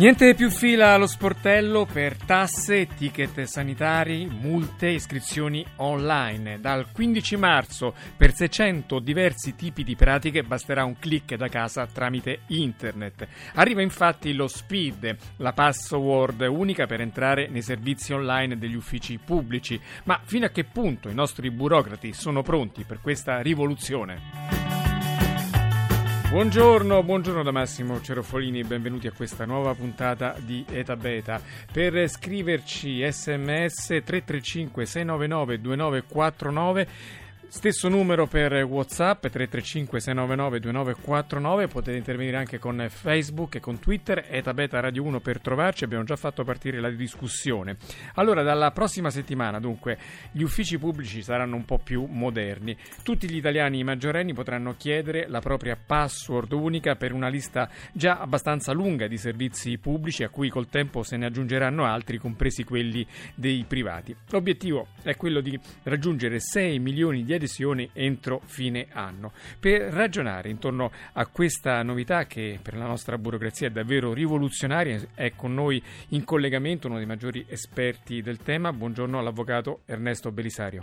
Niente più fila allo sportello per tasse, ticket sanitari, multe, iscrizioni online. Dal 15 marzo per 600 diversi tipi di pratiche basterà un clic da casa tramite internet. Arriva infatti lo SPID, la password unica per entrare nei servizi online degli uffici pubblici. Ma fino a che punto i nostri burocrati sono pronti per questa rivoluzione? Buongiorno, buongiorno da Massimo Cerofolini, benvenuti a questa nuova puntata di Eta Beta. Per scriverci sms 335 699 2949 Stesso numero per WhatsApp 335 699 2949, potete intervenire anche con Facebook e con Twitter, etabeta Radio 1 per trovarci, abbiamo già fatto partire la discussione. Allora, dalla prossima settimana, dunque, gli uffici pubblici saranno un po' più moderni. Tutti gli italiani maggiorenni potranno chiedere la propria password unica per una lista già abbastanza lunga di servizi pubblici a cui col tempo se ne aggiungeranno altri, compresi quelli dei privati. L'obiettivo è quello di raggiungere 6 milioni di adesioni entro fine anno. Per ragionare intorno a questa novità che per la nostra burocrazia è davvero rivoluzionaria è con noi in collegamento uno dei maggiori esperti del tema. Buongiorno all'avvocato Ernesto Belisario.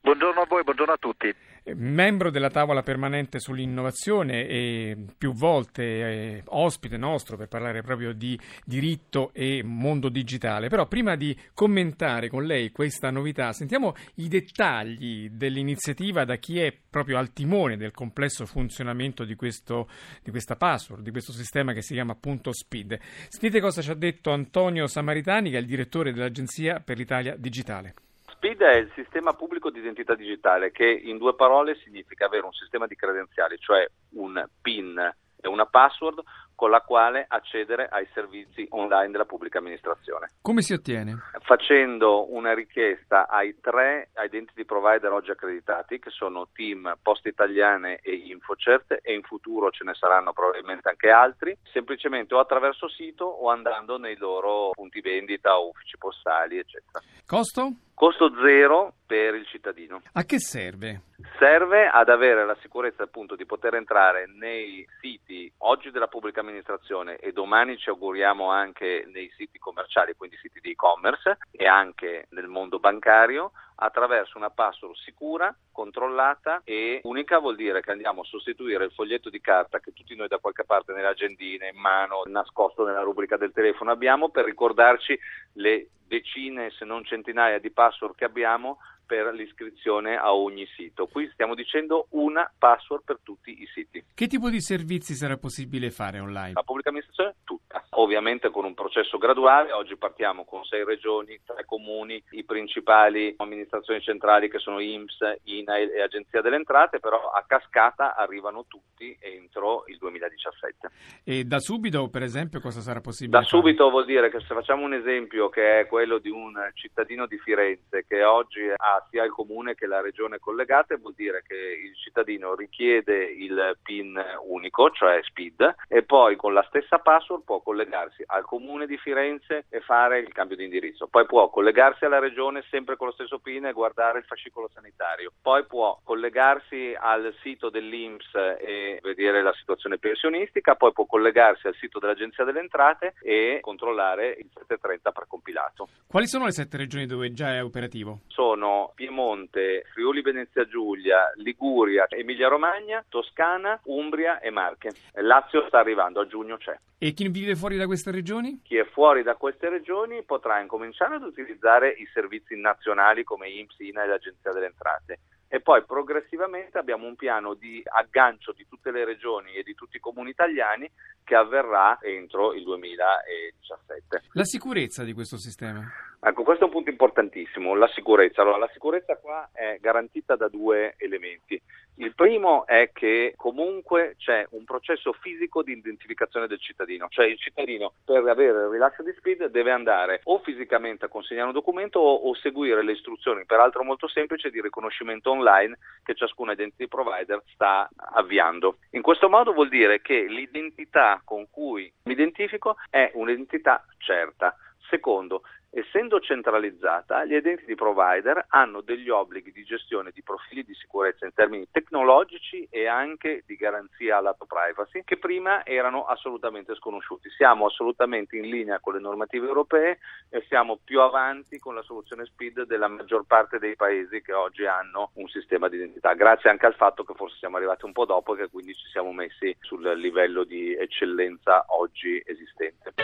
Buongiorno a voi, buongiorno a tutti. Membro della tavola permanente sull'innovazione e più volte eh, ospite nostro per parlare proprio di diritto e mondo digitale. Però prima di commentare con lei questa novità, sentiamo i dettagli dell'iniziativa da chi è proprio al timone del complesso funzionamento di, questo, di questa password, di questo sistema che si chiama appunto SPID. Sentite cosa ci ha detto Antonio Samaritani, che è il direttore dell'Agenzia per l'Italia Digitale. SPID è il sistema pubblico di identità digitale che in due parole significa avere un sistema di credenziali, cioè un PIN e una password con la quale accedere ai servizi online della pubblica amministrazione. Come si ottiene? Facendo una richiesta ai tre identity provider oggi accreditati, che sono Team, Poste Italiane e Infocert, e in futuro ce ne saranno probabilmente anche altri, semplicemente o attraverso sito o andando nei loro punti vendita uffici postali, eccetera. Costo? Costo zero per il cittadino. A che serve? Serve ad avere la sicurezza appunto di poter entrare nei siti oggi della pubblica amministrazione e domani ci auguriamo anche nei siti commerciali, quindi siti di e-commerce e anche nel mondo bancario attraverso una password sicura, controllata e unica vuol dire che andiamo a sostituire il foglietto di carta che tutti noi da qualche parte nelle agendine, in mano, nascosto nella rubrica del telefono abbiamo per ricordarci le decine se non centinaia di password che abbiamo per l'iscrizione a ogni sito. Qui stiamo dicendo una password per tutti i siti. Che tipo di servizi sarà possibile fare online? La pubblica amministrazione tutta, ovviamente con un processo graduale. Oggi partiamo con sei regioni, tre comuni, i principali amministrazioni centrali che sono IMSS, INAIL e Agenzia delle Entrate, però a cascata arrivano tutti entro il 2017. E da subito, per esempio, cosa sarà possibile? Da fare? subito vuol dire che se facciamo un esempio che è quello di un cittadino di Firenze che oggi ha sia il comune che la regione collegate, vuol dire che il cittadino richiede il PIN unico, cioè SPID, e poi con la stessa password può collegarsi al comune di Firenze e fare il cambio di indirizzo. Poi può collegarsi alla regione sempre con lo stesso PIN e guardare il fascicolo sanitario. Poi può collegarsi al sito dell'INPS e vedere la situazione pensionistica, poi può collegarsi al sito dell'Agenzia delle Entrate e controllare il 730 precompilato. Quali sono le sette regioni dove già è operativo? Sono Piemonte, Friuli Venezia Giulia, Liguria, Emilia Romagna, Toscana, Umbria e Marche. Lazio sta arrivando, a giugno c'è. E chi vive fuori da queste regioni? Chi è fuori da queste regioni potrà incominciare ad utilizzare i servizi nazionali come IMSS, INA e l'Agenzia delle Entrate e poi progressivamente abbiamo un piano di aggancio di tutte le regioni e di tutti i comuni italiani che avverrà entro il 2017. La sicurezza di questo sistema? Ecco, questo è un punto importantissimo, la sicurezza. Allora, la sicurezza qua è garantita da due elementi. Il primo è che comunque c'è un processo fisico di identificazione del cittadino, cioè il cittadino per avere il rilascio di SPID deve andare o fisicamente a consegnare un documento o, o seguire le istruzioni, peraltro molto semplici, di riconoscimento online che ciascun identity provider sta avviando. In questo modo vuol dire che l'identità con cui mi identifico è un'identità certa. Secondo, essendo centralizzata, gli identity provider hanno degli obblighi di gestione di profili di sicurezza in termini tecnologici e anche di garanzia alla privacy che prima erano assolutamente sconosciuti. Siamo assolutamente in linea con le normative europee e siamo più avanti con la soluzione SPID della maggior parte dei paesi che oggi hanno un sistema di identità, grazie anche al fatto che forse siamo arrivati un po' dopo e che quindi ci siamo messi sul livello di eccellenza oggi esistente.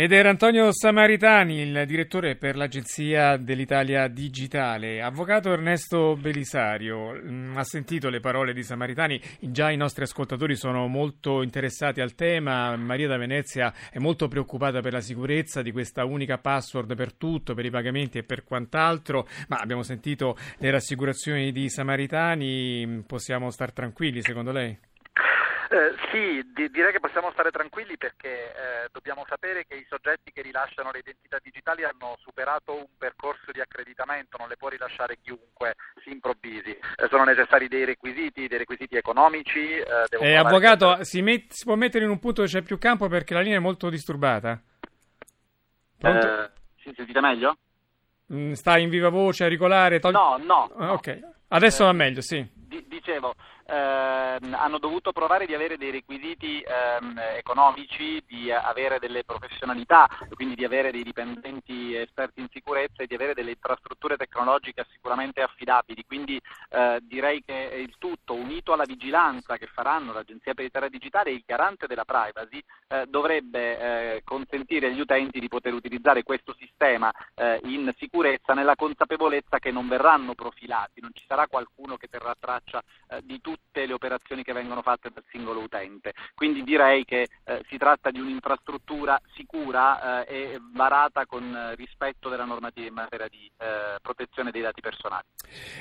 Ed era Antonio Samaritani, il direttore per l'Agenzia dell'Italia Digitale. Avvocato Ernesto Belisario, mm, ha sentito le parole di Samaritani, già i nostri ascoltatori sono molto interessati al tema, Maria da Venezia è molto preoccupata per la sicurezza di questa unica password per tutto, per i pagamenti e per quant'altro, ma abbiamo sentito le rassicurazioni di Samaritani, possiamo star tranquilli secondo lei? Eh, sì, di- direi che possiamo stare tranquilli perché eh, dobbiamo sapere che i soggetti che rilasciano le identità digitali hanno superato un percorso di accreditamento, non le può rilasciare chiunque si improvvisi. Eh, sono necessari dei requisiti, dei requisiti economici. Eh, avvocato, si, met- si, può mettere in un punto dove c'è più campo perché la linea è molto disturbata. Pronto? Eh, si sentite meglio? Mm, sta in viva voce, auricolare? Togli... No, no. Ah, ok, adesso va meglio, sì. D- dicevo, ehm, hanno dovuto provare di avere dei requisiti ehm, economici, di avere delle professionalità, quindi di avere dei dipendenti esperti in sicurezza e di avere delle infrastrutture tecnologiche sicuramente affidabili. Quindi eh, direi che il tutto, unito alla vigilanza che faranno l'Agenzia per l'Italia Digitale e il garante della privacy, eh, dovrebbe eh, consentire agli utenti di poter utilizzare questo sistema eh, in sicurezza nella consapevolezza che non verranno profilati, non ci sarà qualcuno che terrà traccia eh, di tutto tutte le operazioni che vengono fatte dal singolo utente. Quindi direi che eh, si tratta di un'infrastruttura sicura eh, e varata con rispetto della normativa in materia di eh, protezione dei dati personali.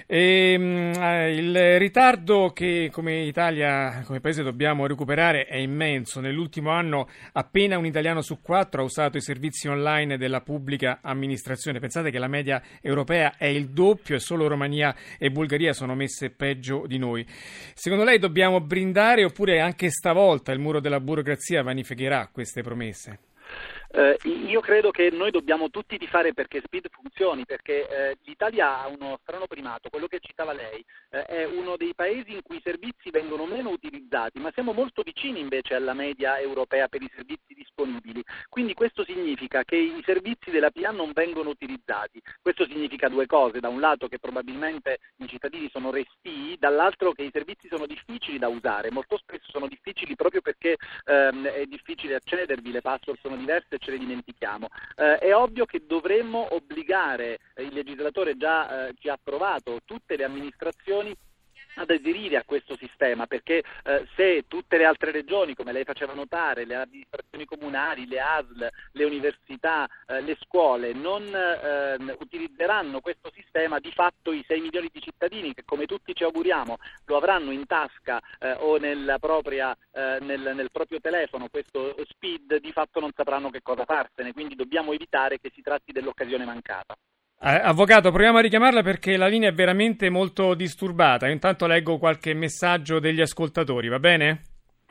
E, ehm, mh, il ritardo che come Italia, come paese dobbiamo recuperare è immenso. Nell'ultimo anno appena un italiano su quattro ha usato i servizi online della pubblica amministrazione. Pensate che la media europea è il doppio e solo Romania e Bulgaria sono messe peggio di noi. Secondo lei dobbiamo brindare oppure anche stavolta il muro della burocrazia vanificherà queste promesse? Eh, io credo che noi dobbiamo tutti tifare perché Speed funzioni, perché eh, l'Italia ha uno strano primato, quello che citava lei, eh, è uno dei paesi in cui i servizi vengono meno utilizzati, ma siamo molto vicini invece alla media europea per i servizi disponibili. Quindi questo significa che i servizi della PA non vengono utilizzati. Questo significa due cose, da un lato che probabilmente i cittadini sono restii, dall'altro che i servizi sono difficili da usare, molto spesso sono difficili proprio perché ehm, è difficile accedervi, le password sono diverse ce le dimentichiamo. Eh, è ovvio che dovremmo obbligare, il legislatore già eh, ci ha approvato, tutte le amministrazioni ad aderire a questo sistema perché eh, se tutte le altre regioni, come lei faceva notare, le amministrazioni comunali, le ASL, le università, eh, le scuole non eh, utilizzeranno questo sistema, di fatto i 6 milioni di cittadini che come tutti ci auguriamo lo avranno in tasca eh, o propria, eh, nel, nel proprio telefono questo speed, di fatto non sapranno che cosa farsene, quindi dobbiamo evitare che si tratti dell'occasione mancata. Eh, avvocato, proviamo a richiamarla perché la linea è veramente molto disturbata. Intanto leggo qualche messaggio degli ascoltatori, va bene?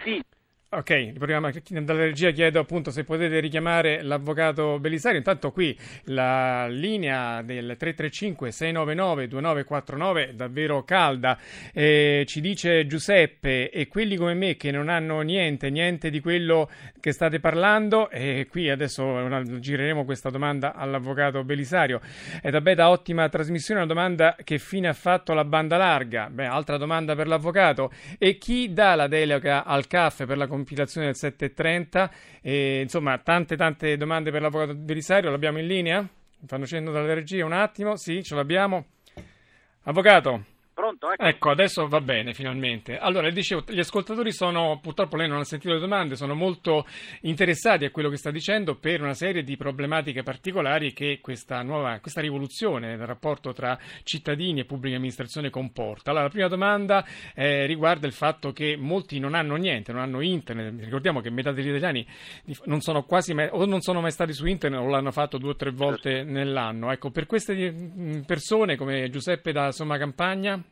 Sì. Ok, dalla regia chiedo appunto se potete richiamare l'avvocato Belisario. Intanto qui la linea del 335-699-2949 è davvero calda. Eh, ci dice Giuseppe, e quelli come me che non hanno niente, niente di quello che state parlando, e qui adesso una, gireremo questa domanda all'avvocato Belisario. È da ottima trasmissione, una domanda che fine ha fatto la banda larga? Beh, altra domanda per l'avvocato. E chi dà la delega al CAF per la compilazione del 730. E, insomma, tante tante domande per l'avvocato Belisario. L'abbiamo in linea? Mi fanno cenno dalla regia un attimo. Sì, ce l'abbiamo. Avvocato. Pronto? Ecco. ecco. adesso va bene finalmente. Allora, dicevo, gli ascoltatori sono, purtroppo lei non ha sentito le domande, sono molto interessati a quello che sta dicendo per una serie di problematiche particolari che questa nuova, questa rivoluzione del rapporto tra cittadini e pubblica amministrazione comporta. Allora, la prima domanda eh, riguarda il fatto che molti non hanno niente, non hanno internet. Ricordiamo che metà degli italiani non sono quasi mai, o non sono mai stati su internet o l'hanno fatto due o tre volte certo. nell'anno. Ecco, per queste persone come Giuseppe da Somma Campagna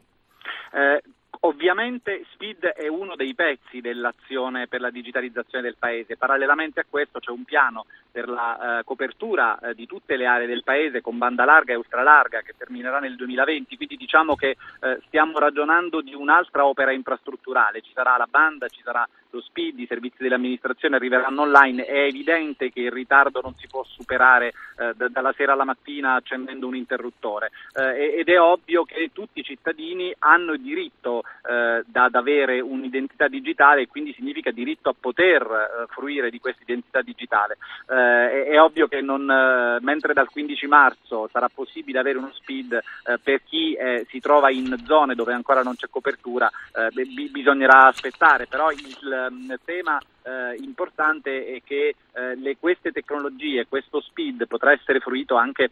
eh, Ovviamente SPID è uno dei pezzi dell'azione per la digitalizzazione del Paese. Parallelamente a questo c'è un piano per la eh, copertura eh, di tutte le aree del Paese con banda larga e ultralarga che terminerà nel 2020, quindi diciamo che eh, stiamo ragionando di un'altra opera infrastrutturale, ci sarà la banda, ci sarà lo SPID, i servizi dell'amministrazione arriveranno online, è evidente che il ritardo non si può superare eh, d- dalla sera alla mattina accendendo un interruttore eh, ed è ovvio che tutti i cittadini hanno il diritto eh, da, ad avere un'identità digitale e quindi significa diritto a poter eh, fruire di questa identità digitale. Eh, è, è, ovvio che non, eh, mentre dal 15 marzo sarà possibile avere uno SPID per chi si trova in zone dove ancora non c'è copertura, b- bisognerà aspettare, però il, il tema eh, importante è che eh, le, queste tecnologie, questo speed potrà essere fruito anche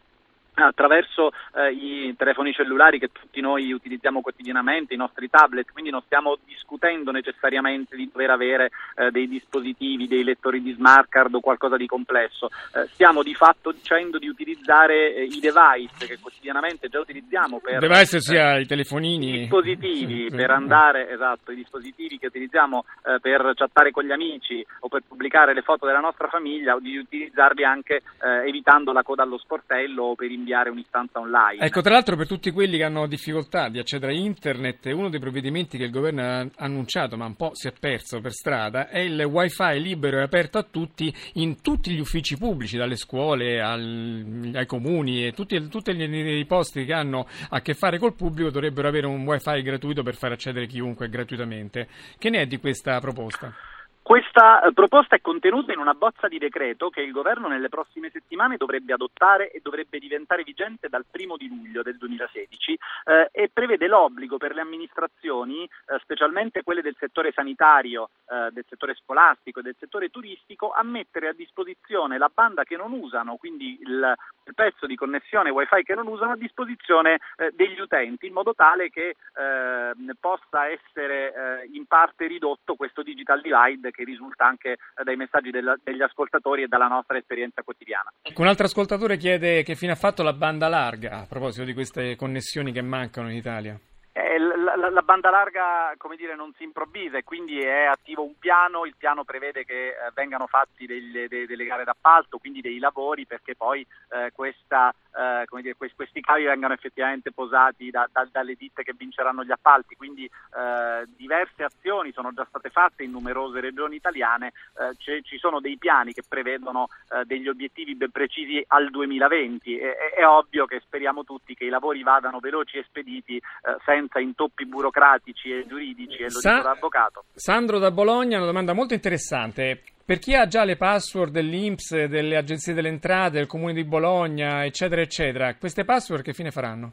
attraverso eh, i telefoni cellulari che tutti noi utilizziamo quotidianamente, i nostri tablet, quindi non stiamo discutendo necessariamente di dover avere eh, dei dispositivi, dei lettori di smart card o qualcosa di complesso, eh, stiamo di fatto dicendo di utilizzare eh, i device che quotidianamente già utilizziamo per device sia i telefonini, i dispositivi per andare, esatto, i dispositivi che utilizziamo eh, per chattare con gli amici o per pubblicare le foto della nostra famiglia, di utilizzarli anche eh, evitando la coda allo sportello o per inviare un'istanza online. Ecco, tra l'altro per tutti quelli che hanno difficoltà di accedere a internet, uno dei provvedimenti che il governo ha annunciato, ma un po' si è perso per strada, è il wifi libero e aperto a tutti in tutti gli uffici pubblici, dalle scuole al, ai comuni e tutti, tutti i posti che hanno a che fare col pubblico dovrebbero avere un wifi gratuito per far accedere chiunque gratuitamente. Che ne è di questa proposta? Questa eh, proposta è contenuta in una bozza di decreto che il governo nelle prossime settimane dovrebbe adottare e dovrebbe diventare vigente dal primo di luglio del 2016 eh, e prevede l'obbligo per le amministrazioni, eh, specialmente quelle del settore sanitario, eh, del settore scolastico e del settore turistico, a mettere a disposizione la banda che non usano, quindi il, pezzo di connessione wifi che non usano a disposizione eh, degli utenti in modo tale che eh, possa essere in parte ridotto questo digital divide che risulta anche dai messaggi del, degli ascoltatori e dalla nostra esperienza quotidiana. Un altro ascoltatore chiede che fine ha fatto la banda larga a proposito di queste connessioni che mancano in Italia. Eh, la, la, la, banda larga come dire, non si improvvisa e quindi è attivo un piano, il piano prevede che eh, vengano fatti delle, delle, delle, gare d'appalto, quindi dei lavori perché poi eh, questa, eh, dire, questi, questi cavi vengano effettivamente posati da, da, dalle ditte che vinceranno gli appalti, quindi eh, diverse azioni sono già state fatte in numerose regioni italiane, eh, ci sono dei piani che prevedono degli obiettivi ben precisi al 2020, è, è, ovvio che speriamo tutti che i lavori vadano veloci e spediti senza senza intoppi burocratici e giuridici, e lo Sa- dico da avvocato. Sandro da Bologna, una domanda molto interessante. Per chi ha già le password dell'Inps, delle agenzie delle entrate, del comune di Bologna, eccetera, eccetera, queste password che fine faranno?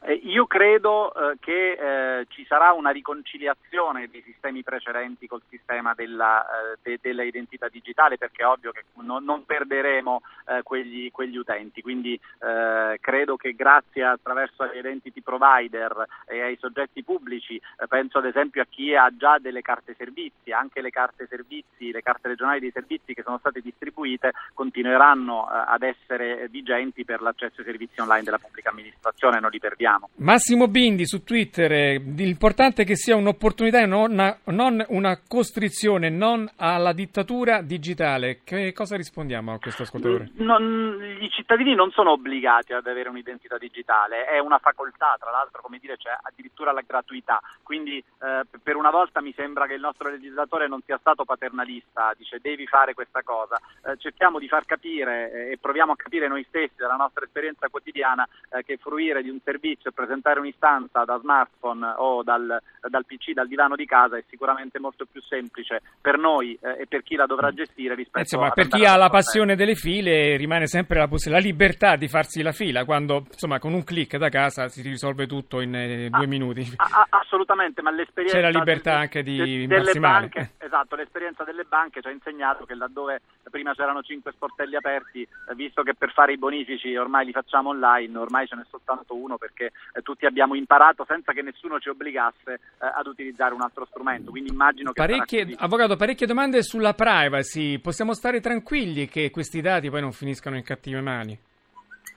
Eh, io credo eh, che eh, ci sarà una riconciliazione dei sistemi precedenti col sistema della, eh, de, della identità digitale perché è ovvio che non, non perderemo eh, quegli, quegli, utenti, quindi eh, credo che grazie attraverso agli identity provider e ai soggetti pubblici, penso ad esempio a chi ha già delle carte servizi, anche le carte servizi, le carte regionali dei servizi che sono state distribuite continueranno ad essere vigenti per l'accesso ai servizi online della pubblica amministrazione, non li perdiamo abbiamo. Massimo Bindi su Twitter, eh, l'importante è che sia un'opportunità e non, non una costrizione, non alla dittatura digitale. Che cosa rispondiamo a questo ascoltatore? Non, I cittadini non sono obbligati ad avere un'identità digitale, è una facoltà, tra l'altro come dire c'è addirittura la gratuità, quindi eh, per una volta mi sembra che il nostro legislatore non sia stato paternalista, dice devi fare questa cosa, eh, cerchiamo di far capire eh, e proviamo a capire noi stessi dalla nostra esperienza quotidiana eh, che fruire di un servizio servizio presentare un'istanza da smartphone o dal, dal, PC, dal divano di casa è sicuramente molto più semplice per noi eh, e per chi la dovrà gestire rispetto insomma, a per chi ha la passione delle file rimane sempre la, la, libertà di farsi la fila quando insomma con un clic da casa si risolve tutto in eh, due ah, minuti. A, assolutamente, ma l'esperienza c'è la libertà del, anche di de, delle banche, esatto, l'esperienza delle banche ci ha insegnato che laddove prima c'erano cinque sportelli aperti, eh, visto che per fare i bonifici ormai li facciamo online, ormai ce n'è soltanto uno perché eh, tutti abbiamo imparato senza che nessuno ci obbligasse eh, ad utilizzare un altro strumento. Quindi immagino che. Parecchie, avvocato, parecchie domande sulla privacy. Possiamo stare tranquilli che questi dati poi non finiscano in cattive mani?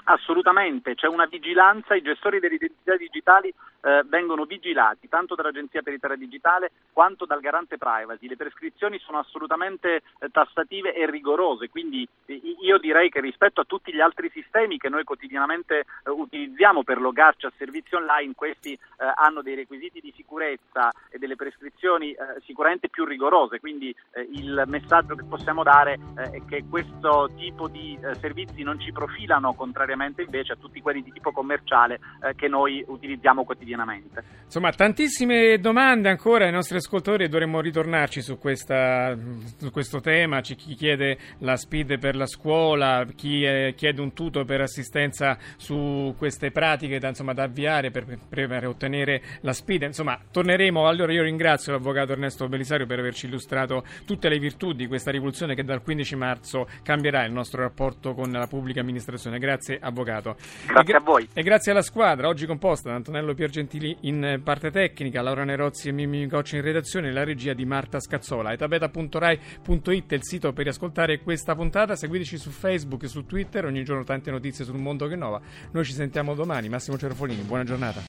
Assolutamente, c'è una vigilanza, i gestori delle identità digitali eh, vengono vigilati tanto dall'Agenzia Peritaria Digitale quanto dal Garante Privacy. Le prescrizioni sono assolutamente eh, tassative e rigorose, quindi eh, io direi che rispetto a tutti gli altri sistemi che noi quotidianamente eh, utilizziamo per logarci a servizi online, questi eh, hanno dei requisiti di sicurezza e delle prescrizioni sicuramente più rigorose, quindi il messaggio che possiamo dare è che questo tipo di servizi non ci profilano contrariamente invece a tutti quelli di tipo commerciale che noi utilizziamo quotidianamente. Insomma, tantissime domande ancora ai nostri ascoltatori e dovremmo ritornarci su, questa, su questo tema. Ci chi chiede la speed per la scuola, chi è, chiede un tuto per assistenza su queste pratiche da, insomma, da avviare per, per, per, ottenere la speed. Insomma, torneremo. Allora io ringrazio l'avvocato Ernesto Belisario per averci illustrato tutte le virtù di questa rivoluzione che dal 15 marzo cambierà il nostro rapporto con la pubblica amministrazione. Grazie avvocato. Grazie e, a voi. E grazie alla squadra, oggi composta da Antonello Piergentili in parte tecnica, Laura Nerozzi e Mimmi Cocci in redazione, la regia di Marta Scazzola. etabeta.rai.it è il sito per ascoltare questa puntata. Seguiteci su Facebook e su Twitter, ogni giorno tante notizie sul mondo che nova. Noi ci sentiamo domani. Massimo Cerofolini, buona giornata.